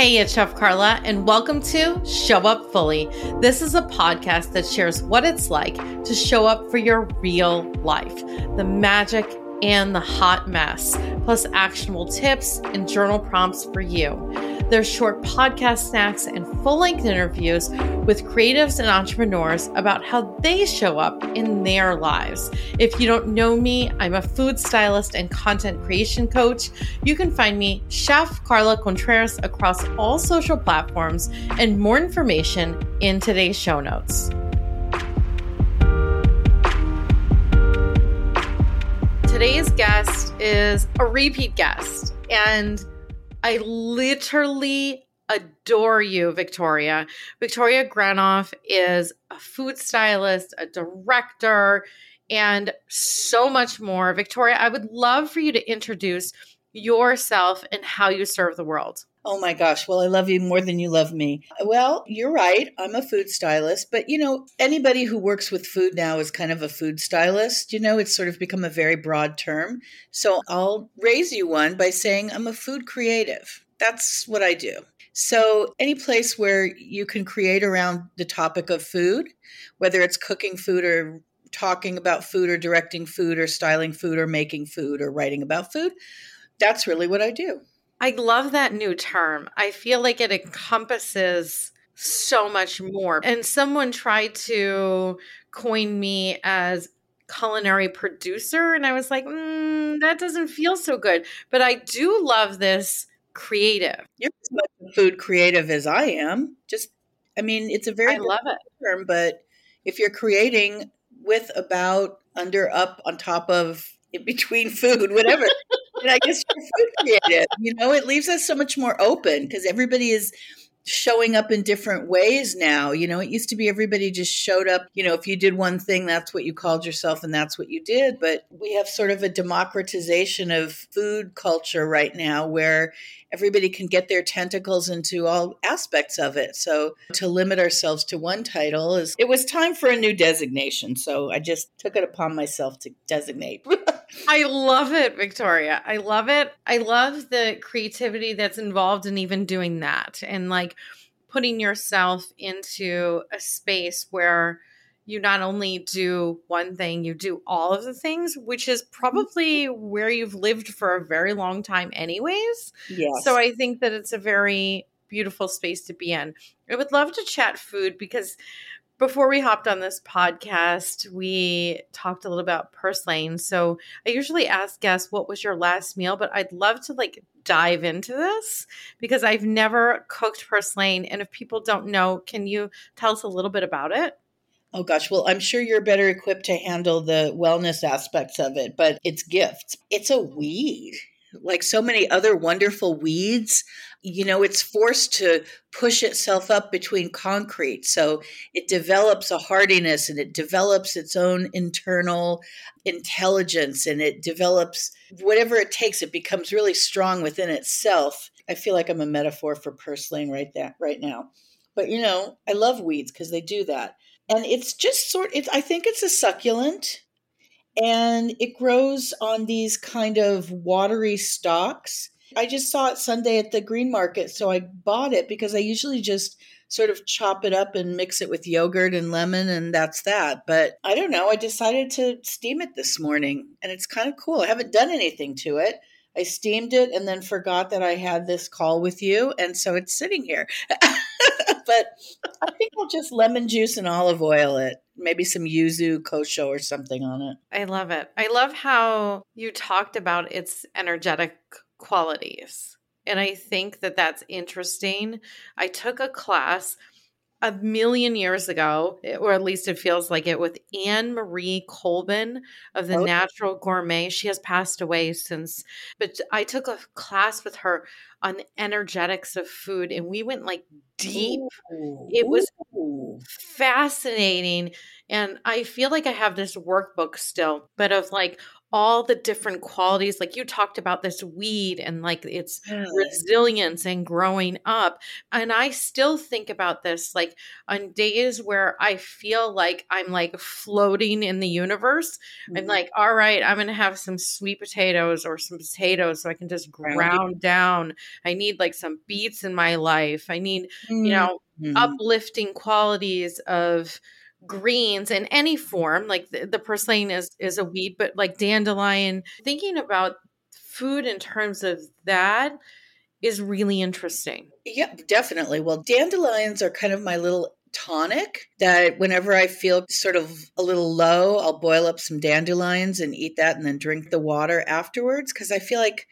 Hey, it's Chef Carla, and welcome to Show Up Fully. This is a podcast that shares what it's like to show up for your real life, the magic and the hot mess, plus actionable tips and journal prompts for you. There's short podcast snacks and full length interviews with creatives and entrepreneurs about how they show up in their lives. If you don't know me, I'm a food stylist and content creation coach. You can find me, Chef Carla Contreras, across all social platforms, and more information in today's show notes. Today's guest is a repeat guest, and I literally adore you, Victoria. Victoria Granof is a food stylist, a director, and so much more. Victoria, I would love for you to introduce yourself and how you serve the world. Oh my gosh. Well, I love you more than you love me. Well, you're right. I'm a food stylist, but you know, anybody who works with food now is kind of a food stylist. You know, it's sort of become a very broad term. So I'll raise you one by saying I'm a food creative. That's what I do. So, any place where you can create around the topic of food, whether it's cooking food or talking about food or directing food or styling food or making food or writing about food, that's really what I do. I love that new term. I feel like it encompasses so much more. And someone tried to coin me as culinary producer and I was like, mm, that doesn't feel so good. But I do love this creative. You're as much a food creative as I am. Just I mean, it's a very I love it term, but if you're creating with about under up on top of in between food, whatever. and I guess You know, it leaves us so much more open because everybody is showing up in different ways now. You know, it used to be everybody just showed up, you know, if you did one thing, that's what you called yourself and that's what you did. But we have sort of a democratization of food culture right now where everybody can get their tentacles into all aspects of it. So to limit ourselves to one title is it was time for a new designation. So I just took it upon myself to designate. I love it, Victoria. I love it. I love the creativity that's involved in even doing that and like putting yourself into a space where you not only do one thing, you do all of the things, which is mm-hmm. probably where you've lived for a very long time, anyways. Yes. So I think that it's a very beautiful space to be in. I would love to chat food because before we hopped on this podcast, we talked a little about purslane. So I usually ask guests, what was your last meal? But I'd love to like dive into this because I've never cooked purslane. And if people don't know, can you tell us a little bit about it? Oh gosh, well, I'm sure you're better equipped to handle the wellness aspects of it, but it's gifts. It's a weed. Like so many other wonderful weeds, you know, it's forced to push itself up between concrete. So it develops a hardiness and it develops its own internal intelligence and it develops whatever it takes. It becomes really strong within itself. I feel like I'm a metaphor for purslane right there, right now. But you know, I love weeds because they do that and it's just sort it's i think it's a succulent and it grows on these kind of watery stalks i just saw it sunday at the green market so i bought it because i usually just sort of chop it up and mix it with yogurt and lemon and that's that but i don't know i decided to steam it this morning and it's kind of cool i haven't done anything to it I steamed it and then forgot that I had this call with you. And so it's sitting here. but I think I'll just lemon juice and olive oil it. Maybe some yuzu kosho or something on it. I love it. I love how you talked about its energetic qualities. And I think that that's interesting. I took a class a million years ago, or at least it feels like it, with Annemarie Colbin of the oh. Natural Gourmet. She has passed away since, but I took a class with her on the energetics of food, and we went like deep. Ooh. It was Ooh. fascinating. And I feel like I have this workbook still, but of like all the different qualities like you talked about this weed and like its resilience and growing up and i still think about this like on days where i feel like i'm like floating in the universe mm-hmm. i'm like all right i'm gonna have some sweet potatoes or some potatoes so i can just ground down i need like some beets in my life i need mm-hmm. you know mm-hmm. uplifting qualities of greens in any form like the, the purslane is is a weed but like dandelion thinking about food in terms of that is really interesting. Yeah definitely. Well dandelions are kind of my little tonic that whenever i feel sort of a little low i'll boil up some dandelions and eat that and then drink the water afterwards because i feel like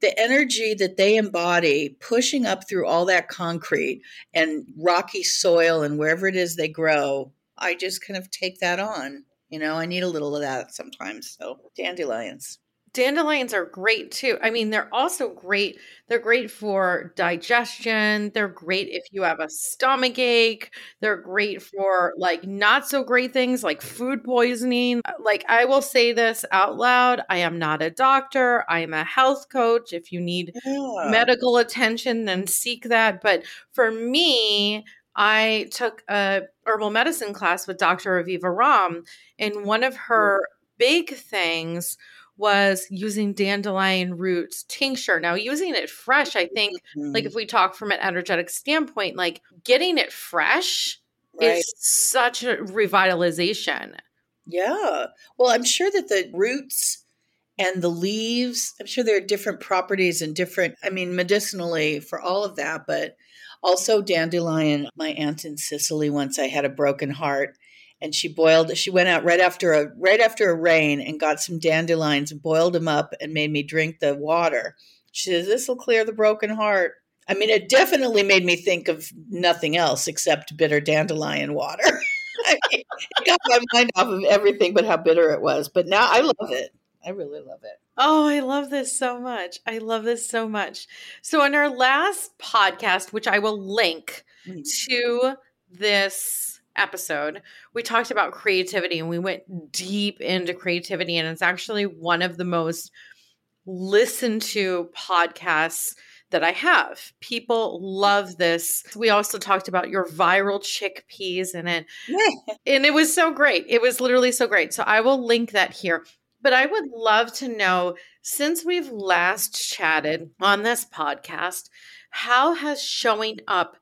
the energy that they embody pushing up through all that concrete and rocky soil and wherever it is they grow I just kind of take that on. You know, I need a little of that sometimes. So dandelions. Dandelions are great too. I mean, they're also great. They're great for digestion. They're great if you have a stomach ache. They're great for like not so great things like food poisoning. Uh, like, I will say this out loud I am not a doctor, I am a health coach. If you need yeah. medical attention, then seek that. But for me, I took a herbal medicine class with Dr. Aviva Romm, and one of her big things was using dandelion roots tincture. Now, using it fresh, I think, mm-hmm. like if we talk from an energetic standpoint, like getting it fresh right. is such a revitalization. Yeah. Well, I'm sure that the roots and the leaves, I'm sure there are different properties and different, I mean, medicinally for all of that, but also, dandelion. My aunt in Sicily once, I had a broken heart, and she boiled. She went out right after a right after a rain and got some dandelions, boiled them up, and made me drink the water. She says this will clear the broken heart. I mean, it definitely made me think of nothing else except bitter dandelion water. I mean, it got my mind off of everything but how bitter it was. But now I love it. I really love it. Oh, I love this so much. I love this so much. So, in our last podcast, which I will link mm-hmm. to this episode, we talked about creativity and we went deep into creativity. And it's actually one of the most listened to podcasts that I have. People love this. We also talked about your viral chickpeas in it. and it was so great. It was literally so great. So I will link that here. But I would love to know since we've last chatted on this podcast, how has showing up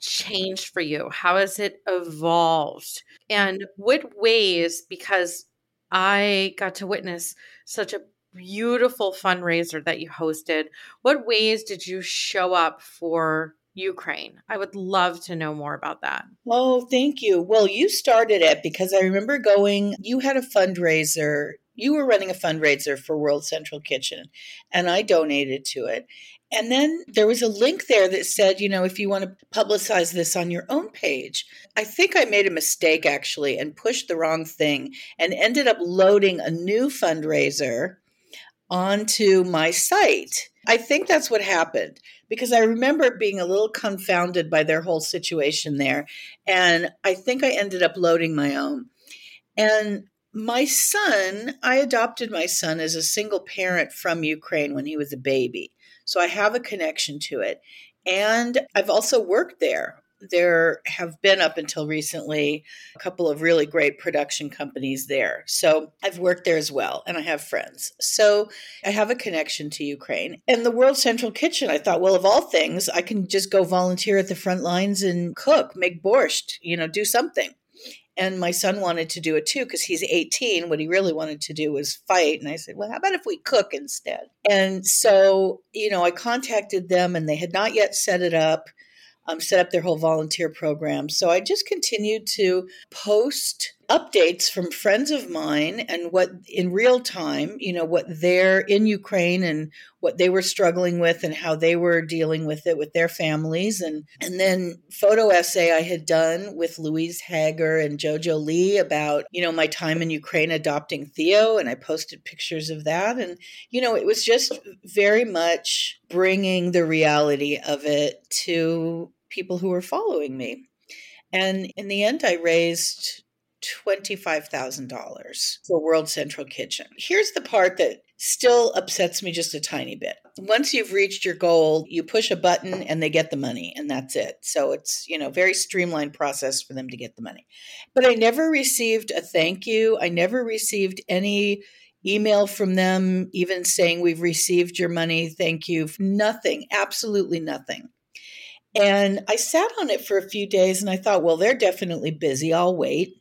changed for you? How has it evolved? And what ways, because I got to witness such a beautiful fundraiser that you hosted, what ways did you show up for Ukraine. I would love to know more about that. Oh, thank you. Well, you started it because I remember going, you had a fundraiser you were running a fundraiser for World Central Kitchen, and I donated to it. And then there was a link there that said, you know, if you want to publicize this on your own page. I think I made a mistake actually and pushed the wrong thing and ended up loading a new fundraiser onto my site. I think that's what happened because I remember being a little confounded by their whole situation there. And I think I ended up loading my own. And my son, I adopted my son as a single parent from Ukraine when he was a baby. So I have a connection to it. And I've also worked there. There have been up until recently a couple of really great production companies there. So I've worked there as well, and I have friends. So I have a connection to Ukraine. And the World Central Kitchen, I thought, well, of all things, I can just go volunteer at the front lines and cook, make borscht, you know, do something and my son wanted to do it too because he's 18 what he really wanted to do was fight and i said well how about if we cook instead? And so you know i contacted them and they had not yet set it up um, set up their whole volunteer program. So i just continued to post updates from friends of mine and what in real time, you know, what they're in Ukraine and what they were struggling with and how they were dealing with it with their families and and then photo essay I had done with Louise Hager and Jojo Lee about, you know, my time in Ukraine adopting Theo and I posted pictures of that and you know, it was just very much bringing the reality of it to people who were following me. And in the end I raised $25,000 for World Central Kitchen. Here's the part that still upsets me just a tiny bit. Once you've reached your goal, you push a button and they get the money and that's it. So it's, you know, very streamlined process for them to get the money. But I never received a thank you. I never received any email from them even saying we've received your money, thank you. Nothing, absolutely nothing. And I sat on it for a few days and I thought, well, they're definitely busy. I'll wait.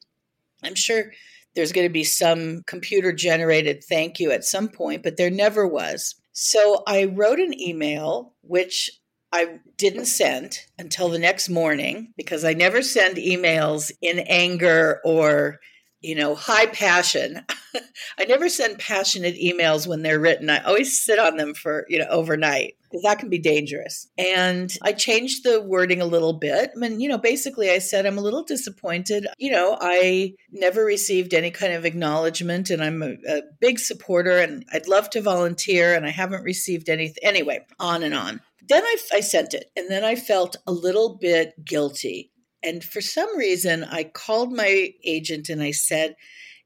I'm sure there's going to be some computer generated thank you at some point, but there never was. So I wrote an email, which I didn't send until the next morning because I never send emails in anger or you know, high passion. I never send passionate emails when they're written. I always sit on them for, you know, overnight because that can be dangerous. And I changed the wording a little bit. I mean, you know, basically I said I'm a little disappointed. You know, I never received any kind of acknowledgement and I'm a, a big supporter and I'd love to volunteer and I haven't received anything. Anyway, on and on. Then I, I sent it and then I felt a little bit guilty and for some reason, I called my agent and I said,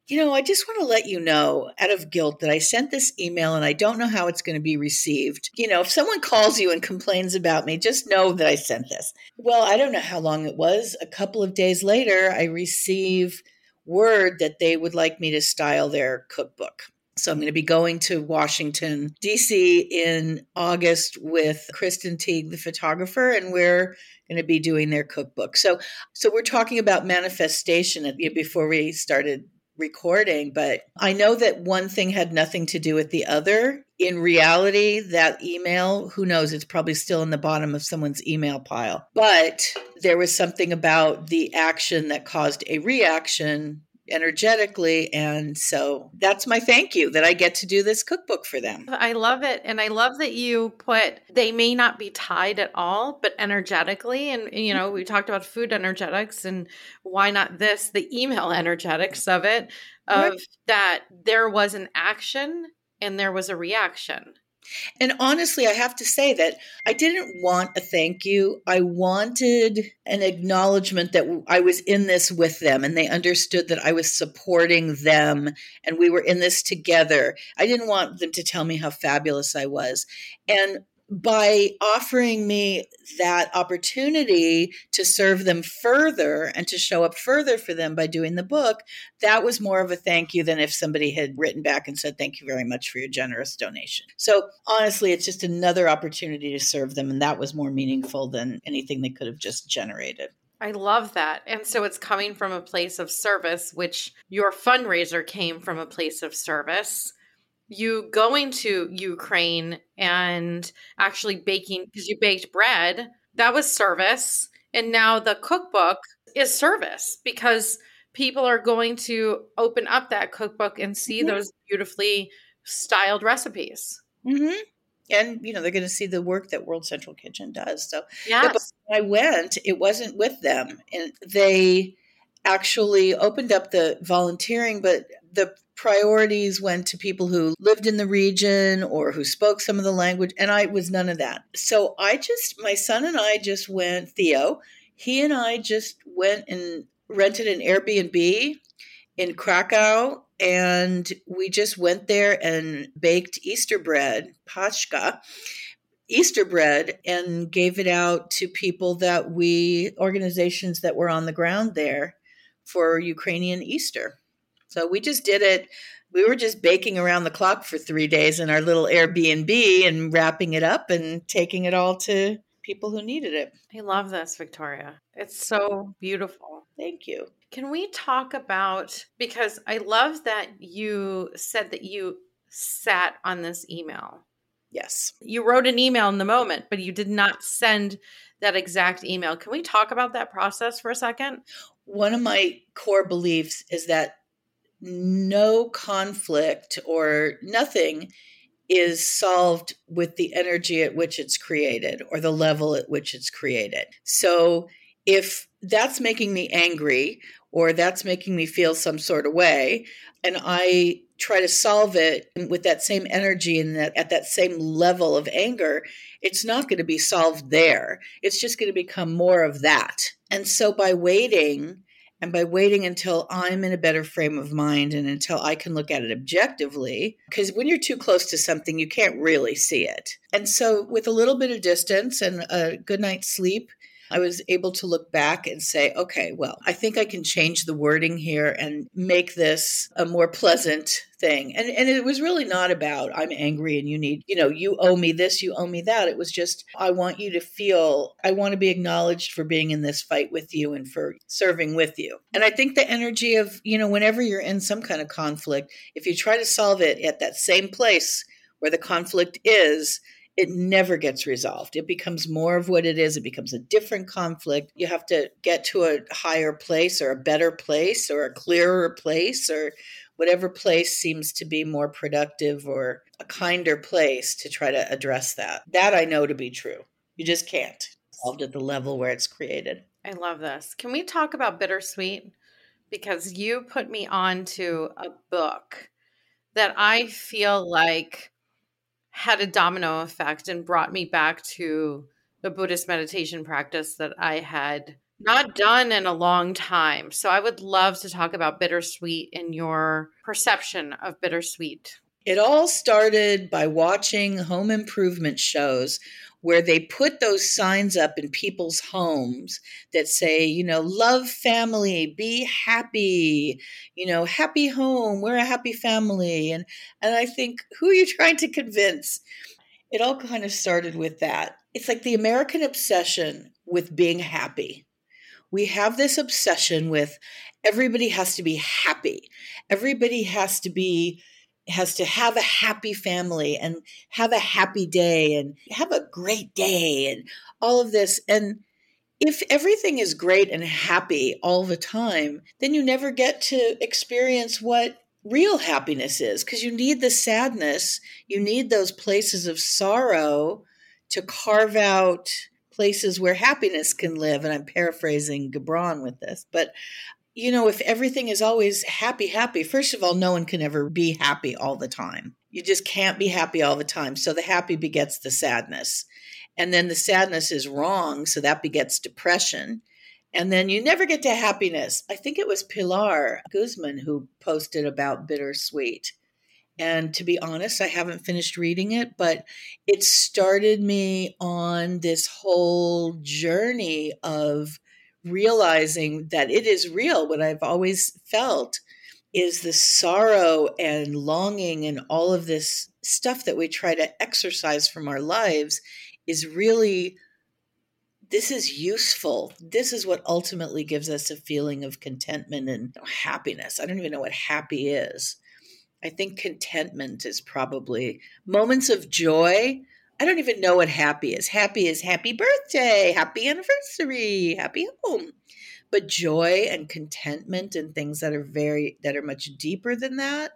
you know, I just want to let you know out of guilt that I sent this email and I don't know how it's going to be received. You know, if someone calls you and complains about me, just know that I sent this. Well, I don't know how long it was. A couple of days later, I receive word that they would like me to style their cookbook. So I'm going to be going to Washington, D.C. in August with Kristin Teig, the photographer, and we're going to be doing their cookbook. So, so we're talking about manifestation before we started recording, but I know that one thing had nothing to do with the other. In reality, that email, who knows, it's probably still in the bottom of someone's email pile. But there was something about the action that caused a reaction energetically. And so that's my thank you that I get to do this cookbook for them. I love it. And I love that you put they may not be tied at all, but energetically. And, you know, we talked about food energetics and why not this, the email energetics of it, of right. that there was an action and there was a reaction. And honestly, I have to say that I didn't want a thank you. I wanted an acknowledgement that I was in this with them and they understood that I was supporting them and we were in this together. I didn't want them to tell me how fabulous I was. And by offering me that opportunity to serve them further and to show up further for them by doing the book, that was more of a thank you than if somebody had written back and said, Thank you very much for your generous donation. So honestly, it's just another opportunity to serve them. And that was more meaningful than anything they could have just generated. I love that. And so it's coming from a place of service, which your fundraiser came from a place of service you going to Ukraine and actually baking because you baked bread, that was service. And now the cookbook is service because people are going to open up that cookbook and see mm-hmm. those beautifully styled recipes. Mm-hmm. And you know they're going to see the work that World Central Kitchen does. So yes. I went, it wasn't with them, and they actually opened up the volunteering, but the priorities went to people who lived in the region or who spoke some of the language, and I was none of that. So I just, my son and I just went, Theo, he and I just went and rented an Airbnb in Krakow, and we just went there and baked Easter bread, pashka. Easter bread and gave it out to people that we organizations that were on the ground there for Ukrainian Easter. So we just did it. We were just baking around the clock for three days in our little Airbnb and wrapping it up and taking it all to people who needed it. I love this, Victoria. It's so beautiful. Thank you. Can we talk about because I love that you said that you sat on this email. Yes. You wrote an email in the moment, but you did not send that exact email. Can we talk about that process for a second? One of my core beliefs is that no conflict or nothing is solved with the energy at which it's created or the level at which it's created. So if that's making me angry or that's making me feel some sort of way and I try to solve it with that same energy and that at that same level of anger, it's not going to be solved there. It's just going to become more of that. And so by waiting And by waiting until I'm in a better frame of mind and until I can look at it objectively, because when you're too close to something, you can't really see it. And so, with a little bit of distance and a good night's sleep, I was able to look back and say, okay, well, I think I can change the wording here and make this a more pleasant thing. And and it was really not about I'm angry and you need, you know, you owe me this, you owe me that. It was just I want you to feel I want to be acknowledged for being in this fight with you and for serving with you. And I think the energy of, you know, whenever you're in some kind of conflict, if you try to solve it at that same place where the conflict is, it never gets resolved. It becomes more of what it is. It becomes a different conflict. You have to get to a higher place or a better place or a clearer place or whatever place seems to be more productive or a kinder place to try to address that. That I know to be true. You just can't solved at the level where it's created. I love this. Can we talk about bittersweet? Because you put me on to a book that I feel like had a domino effect and brought me back to the Buddhist meditation practice that I had not done in a long time. So I would love to talk about bittersweet and your perception of bittersweet. It all started by watching home improvement shows where they put those signs up in people's homes that say, you know, love family, be happy, you know, happy home, we're a happy family. And and I think who are you trying to convince? It all kind of started with that. It's like the American obsession with being happy. We have this obsession with everybody has to be happy. Everybody has to be has to have a happy family and have a happy day and have a great day and all of this. And if everything is great and happy all the time, then you never get to experience what real happiness is because you need the sadness, you need those places of sorrow to carve out places where happiness can live. And I'm paraphrasing Gibran with this, but you know, if everything is always happy, happy, first of all, no one can ever be happy all the time. You just can't be happy all the time. So the happy begets the sadness. And then the sadness is wrong. So that begets depression. And then you never get to happiness. I think it was Pilar Guzman who posted about bittersweet. And to be honest, I haven't finished reading it, but it started me on this whole journey of realizing that it is real. What I've always felt is the sorrow and longing and all of this stuff that we try to exercise from our lives is really this is useful. This is what ultimately gives us a feeling of contentment and happiness. I don't even know what happy is. I think contentment is probably moments of joy I don't even know what happy is. Happy is happy birthday, happy anniversary, happy home. But joy and contentment and things that are very that are much deeper than that,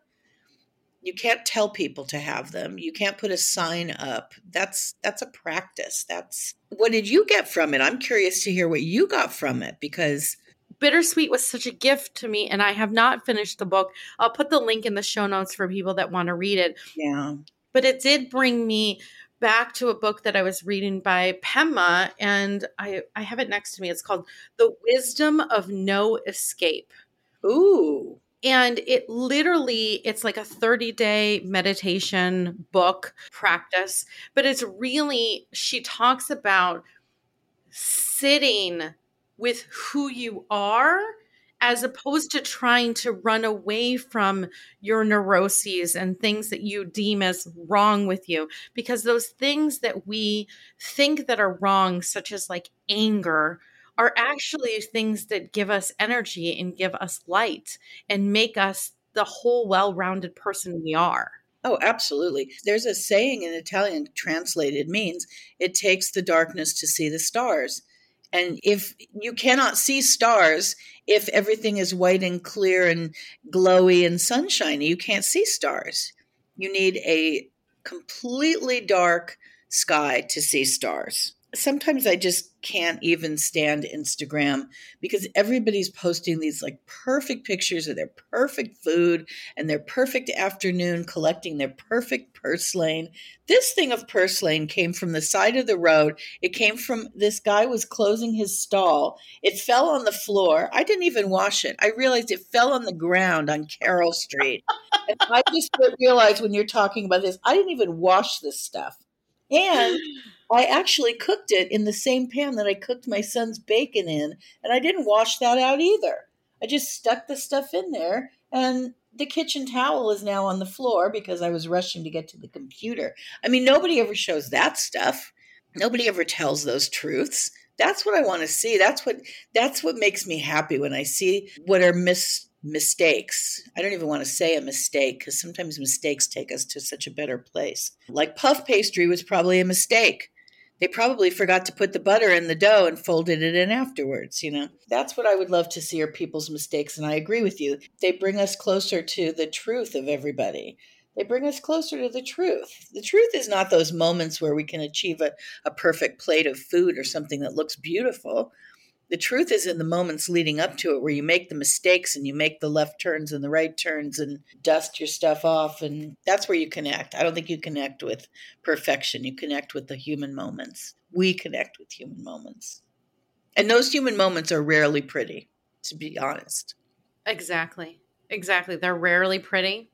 you can't tell people to have them. You can't put a sign up. That's that's a practice. That's what did you get from it? I'm curious to hear what you got from it because Bittersweet was such a gift to me, and I have not finished the book. I'll put the link in the show notes for people that want to read it. Yeah. But it did bring me back to a book that I was reading by Pema, and I, I have it next to me. It's called The Wisdom of No Escape. Ooh. And it literally, it's like a 30 day meditation book practice, but it's really, she talks about sitting with who you are as opposed to trying to run away from your neuroses and things that you deem as wrong with you because those things that we think that are wrong such as like anger are actually things that give us energy and give us light and make us the whole well-rounded person we are Oh, absolutely. There's a saying in Italian translated means it takes the darkness to see the stars. And if you cannot see stars, if everything is white and clear and glowy and sunshiny, you can't see stars. You need a completely dark sky to see stars. Sometimes I just can't even stand Instagram because everybody's posting these like perfect pictures of their perfect food and their perfect afternoon collecting their perfect purslane. This thing of purslane came from the side of the road. It came from this guy was closing his stall. It fell on the floor. I didn't even wash it. I realized it fell on the ground on Carroll Street. and I just realized when you're talking about this, I didn't even wash this stuff. And I actually cooked it in the same pan that I cooked my son's bacon in, and I didn't wash that out either. I just stuck the stuff in there, and the kitchen towel is now on the floor because I was rushing to get to the computer. I mean, nobody ever shows that stuff. Nobody ever tells those truths. That's what I want to see. That's what that's what makes me happy when I see what are mis mistakes. I don't even want to say a mistake because sometimes mistakes take us to such a better place. Like puff pastry was probably a mistake. They probably forgot to put the butter in the dough and folded it in afterwards, you know. That's what I would love to see are people's mistakes and I agree with you. They bring us closer to the truth of everybody. They bring us closer to the truth. The truth is not those moments where we can achieve a, a perfect plate of food or something that looks beautiful the truth is in the moments leading up to it where you make the mistakes and you make the left turns and the right turns and dust your stuff off and that's where you connect. I don't think you connect with perfection. You connect with the human moments. We connect with human moments. And those human moments are rarely pretty to be honest. Exactly. Exactly. They're rarely pretty.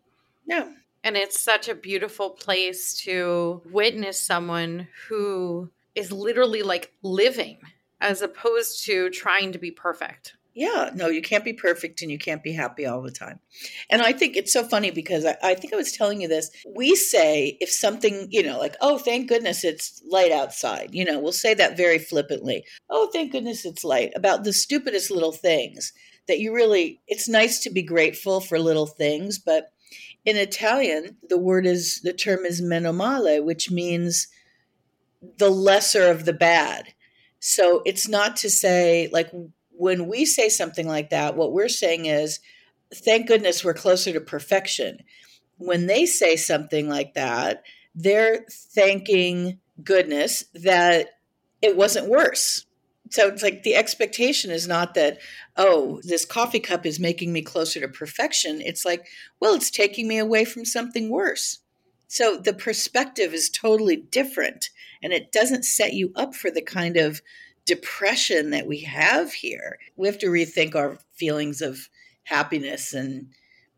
Yeah. And it's such a beautiful place to witness someone who is literally like living as opposed to trying to be perfect. Yeah, no, you can't be perfect and you can't be happy all the time. And I think it's so funny because I, I, think I was telling you this. We say if something, you know, like, oh, thank goodness it's light outside, you know, we'll say that very flippantly. Oh, thank goodness it's light about the stupidest little things that you really, it's nice to be grateful for little things. But in Italian, the word is, the term is meno male, which means the lesser of the bad so it's not to say, like, when we say something like that, what we're saying is, thank goodness we're closer to perfection. When they say something like that, they're thanking goodness that it wasn't worse. So it's like the expectation is not that, oh, this coffee cup is making me closer to perfection. It's like, well, it's taking me away from something worse. So the perspective is totally different and it doesn't set you up for the kind of depression that we have here. We have to rethink our feelings of happiness and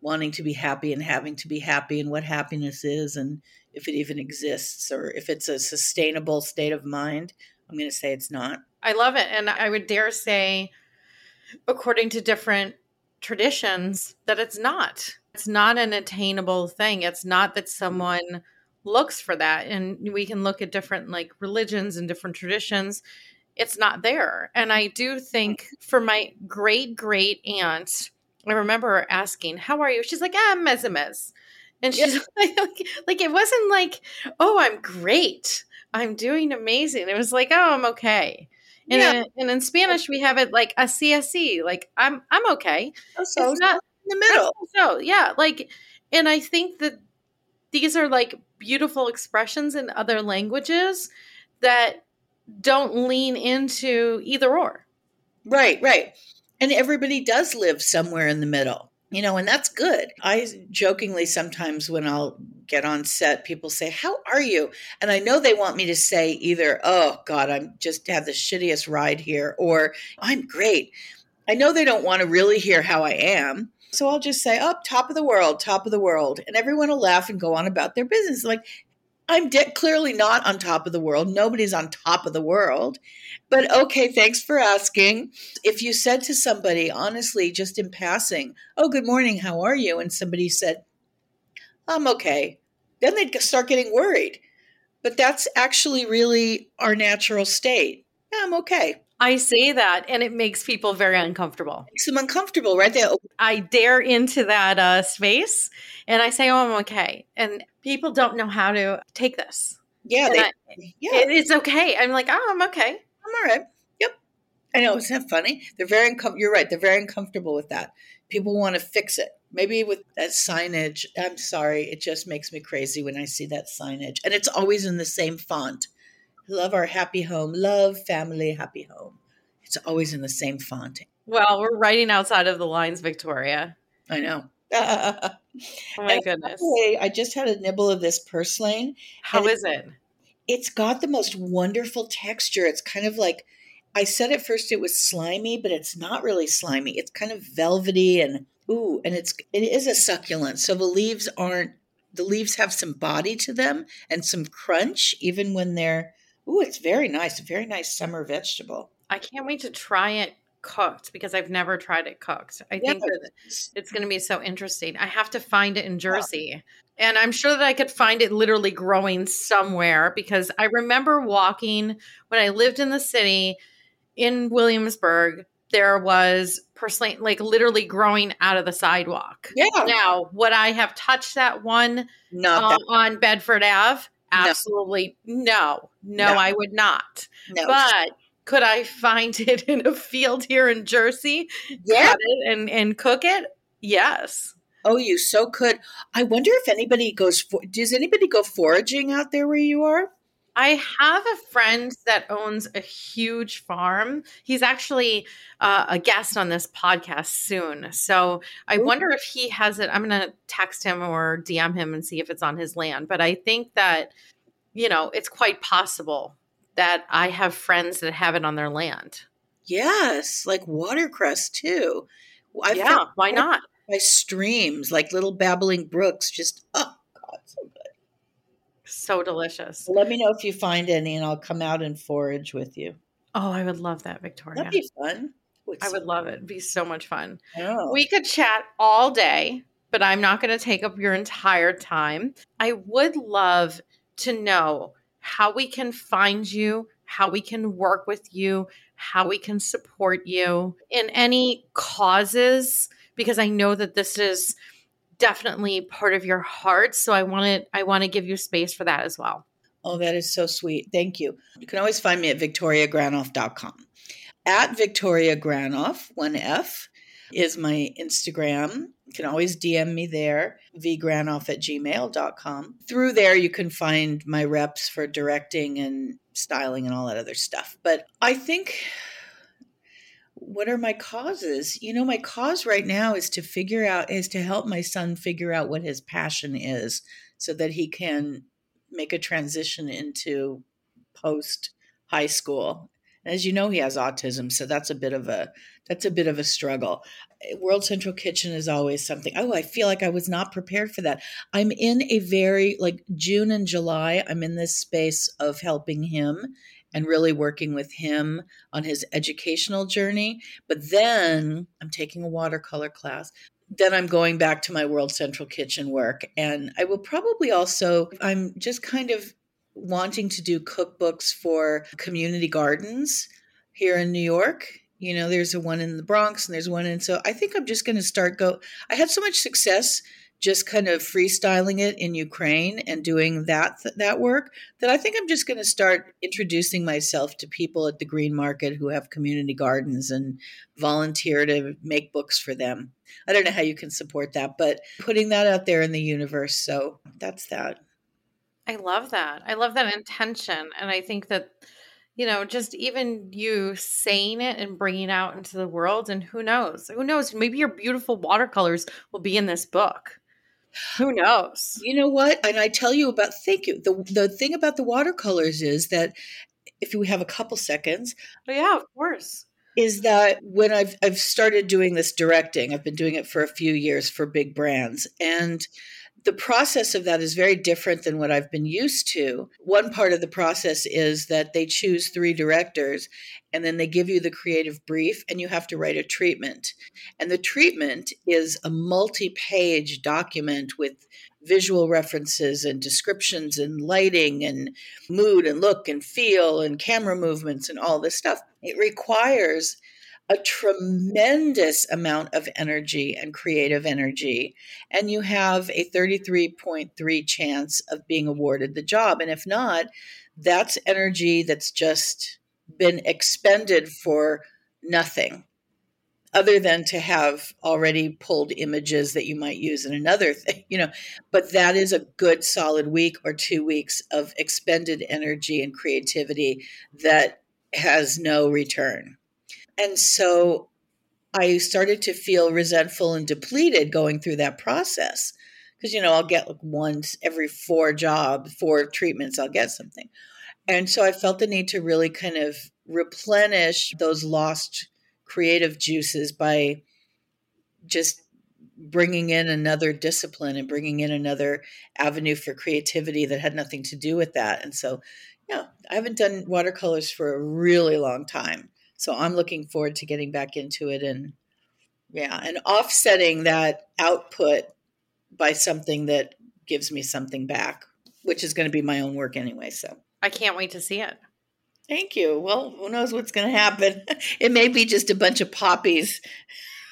wanting to be happy and having to be happy and what happiness is and if it even exists or if it's a sustainable state of mind. I'm going to say it's not. I love it. And I would dare say, according to different traditions, that it's not. It's not an attainable thing. It's not that someone looks for that. And we can look at different like religions and different traditions. It's not there. And I do think for my great great aunt, I remember asking, How are you? She's like, ah, I'm mezimez. And she's like, like, it wasn't like, oh, I'm great. I'm doing amazing. It was like, oh, I'm okay. And, yeah. in, and in Spanish, we have it like a CSE, like I'm I'm okay. Oh, so it's not in the middle. So yeah, like, and I think that these are like beautiful expressions in other languages that don't lean into either or. Right, right. And everybody does live somewhere in the middle, you know, and that's good. I jokingly sometimes when I'll get on set, people say, How are you? And I know they want me to say either, Oh God, I'm just had the shittiest ride here, or I'm great. I know they don't want to really hear how I am. So I'll just say, "Up, oh, top of the world, top of the world," and everyone will laugh and go on about their business. Like, I'm de- clearly not on top of the world. Nobody's on top of the world. But okay, thanks for asking. If you said to somebody, honestly, just in passing, "Oh, good morning, how are you?" and somebody said, "I'm okay," then they'd start getting worried. But that's actually really our natural state. Yeah, I'm okay. I say that and it makes people very uncomfortable. Makes them uncomfortable, right? They I dare into that uh, space and I say, "Oh, I'm okay," and people don't know how to take this. Yeah, they, I, yeah, it, it's okay. I'm like, "Oh, I'm okay. I'm all right." Yep, I know. Isn't that funny? They're very uncomfortable. You're right. They're very uncomfortable with that. People want to fix it. Maybe with that signage. I'm sorry. It just makes me crazy when I see that signage, and it's always in the same font Love our happy home. Love family happy home. It's always in the same font. Well, we're writing outside of the lines, Victoria. I know. oh my And goodness. way, I just had a nibble of this purslane. How is It's got the most wonderful texture. It's kind of like I said at first it was slimy, but it's not really slimy. It's kind of velvety and ooh, and it's it is a succulent. So the leaves aren't the leaves have some body to them and some crunch even when they're ooh, it's very nice. A very nice summer vegetable. I can't wait to try it cooked because I've never tried it cooked. I think that it's going to be so interesting. I have to find it in Jersey. And I'm sure that I could find it literally growing somewhere because I remember walking when I lived in the city in Williamsburg. There was purslane, like literally growing out of the sidewalk. Yeah. Now, would I have touched that one Not um, that on Bedford Ave? Absolutely no. no. No. I would not. no. But could I find it in a field here in Jersey, yeah. and, and cook it? Yes. Oh, you so could. I wonder if anybody goes for does anybody go foraging out there where you are? I have a friend that owns a huge farm. He's actually uh, a guest on this podcast soon. So I Ooh. wonder if he has it. I'm going to text him or DM him and see if it's on his land. But I think that, you know, it's quite possible that I have friends that have it on their land. Yes, like watercress too. I yeah, why not? by streams, like little babbling brooks. Just oh good. So delicious. Let me know if you find any, and I'll come out and forage with you. Oh, I would love that, Victoria. That'd be fun. I would love it. It'd be so much fun. Oh. We could chat all day, but I'm not going to take up your entire time. I would love to know how we can find you, how we can work with you, how we can support you in any causes because I know that this is definitely part of your heart, so I want to I want to give you space for that as well. Oh, that is so sweet. Thank you. You can always find me at victoriagranof.com. At Victoria Granof, one F, is my Instagram. You can always DM me there, vgranof at gmail.com. Through there, you can find my reps for directing and styling and all that other stuff. But I think, what are my causes? You know, my cause right now is to figure out, is to help my son figure out what his passion is so that he can make a transition into post high school. As you know, he has autism, so that's a bit of a that's a bit of a struggle. World Central Kitchen is always something. Oh, I feel like I was not prepared for that. I'm in a very like June and July. I'm in this space of helping him and really working with him on his educational journey. But then I'm taking a watercolor class then I'm going back to my World Central Kitchen work. And I will probably also, I'm just kind of wanting to do cookbooks for community gardens here in New York. You know, there's a one in the Bronx and there's one in, so I think I'm just going to start go. I had so much success just kind of freestyling it in Ukraine and doing that that work that I think I'm just going to start introducing myself to people at the green market who have community gardens and volunteer to make books for them. I don't know how you can support that, but putting that out there in the universe. So that's that. I love that. I love that intention. And I think that, you know, just even you saying it and bringing it out into the world, and who knows? Who knows? Maybe your beautiful watercolors will be in this book. Who knows? You know what? And I tell you about, thank you. The, the thing about the watercolors is that if we have a couple seconds, But yeah, of course. is that when I've I've started doing this directing, I've been doing it for a few years for big brands, and the process of that is very different than what I've been used to. One part of the process is that they choose three directors and then they give you the creative brief and you have to write a treatment. And the treatment is a multi page document with visual references and descriptions and lighting and mood and look and feel and camera movements and all this stuff. It requires a tremendous amount of energy and creative energy. And you have a 33.3 chance of being awarded the job. And if not, that's energy that's just been expended for nothing. other than to have already pulled images that you might use in another thing, you know. But that is a good solid week or two weeks of expended energy and creativity that has no return. And so I started to feel resentful and depleted going through that process. Because, you know, I'll get like once every four job, four treatments, I'll get something. And so I felt the need to really kind of replenish those lost creative juices by just bringing in another discipline and bringing in another avenue for creativity that had nothing to do with that. And so, yeah, I haven't done watercolors for a really long time. So I'm looking forward to getting back into it and yeah, and offsetting that output by something that gives me something back, which is going to be my own work anyway. So I can't wait to see it. Thank you. Well, who knows what's going to happen? It may be just a bunch of poppies.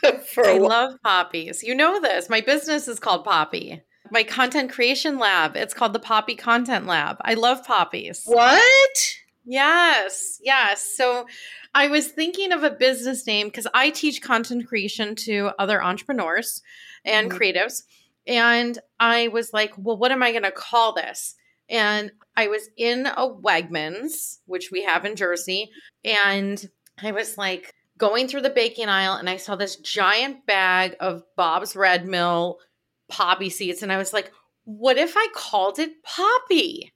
For I love poppies. You know this. My business is called Poppy. My content creation lab, it's called the Poppy Content Lab. I love poppies. What? Yes. Yes. So I was thinking of a business name because I teach content creation to other entrepreneurs and mm-hmm. creatives. And I was like, well, what am I going to call this? And I was in a Wegmans, which we have in Jersey, and I was like going through the baking aisle and I saw this giant bag of Bob's Red Mill poppy seeds. And I was like, what if I called it Poppy?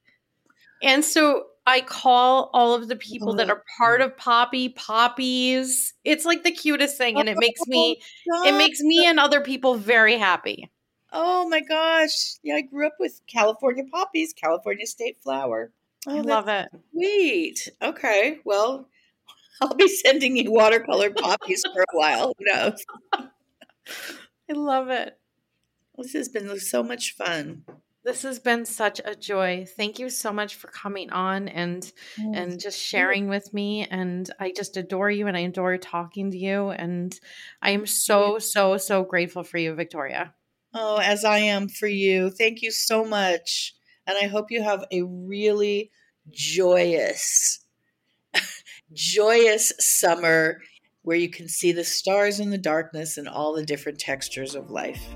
And so I call all of the people that are oh. part of Poppy poppies. It's like the cutest thing and it makes me oh, it makes me and other people very happy. Oh my gosh. Yeah, I grew up with California poppies, California state flower. Oh, I love it. Sweet. Okay. Well, I'll be sending you watercolor poppies for a while. Who knows? I love it. This has been so much fun. This has been such a joy. Thank you so much for coming on and yes. and just sharing with me and I just adore you and I adore talking to you and I am so so so grateful for you, Victoria. Oh, as I am for you. Thank you so much. And I hope you have a really joyous, joyous summer where you can see the stars in the darkness and all the different textures of life.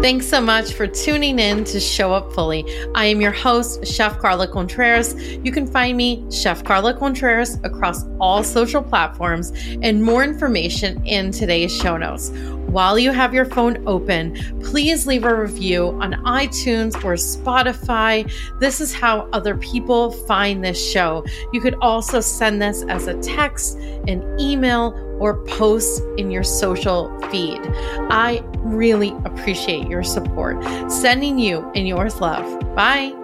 Thanks so much for tuning in to Show Up Fully. I am your host, Chef Carla Contreras. You can find me, Chef Carla Contreras, across all social platforms and more information in today's show notes. While you have your phone open, please leave a review on iTunes or Spotify. This is how other people find this show. You could also send this as a text, an email, or post in your social feed. I really appreciate your support. Sending you and yours love. Bye.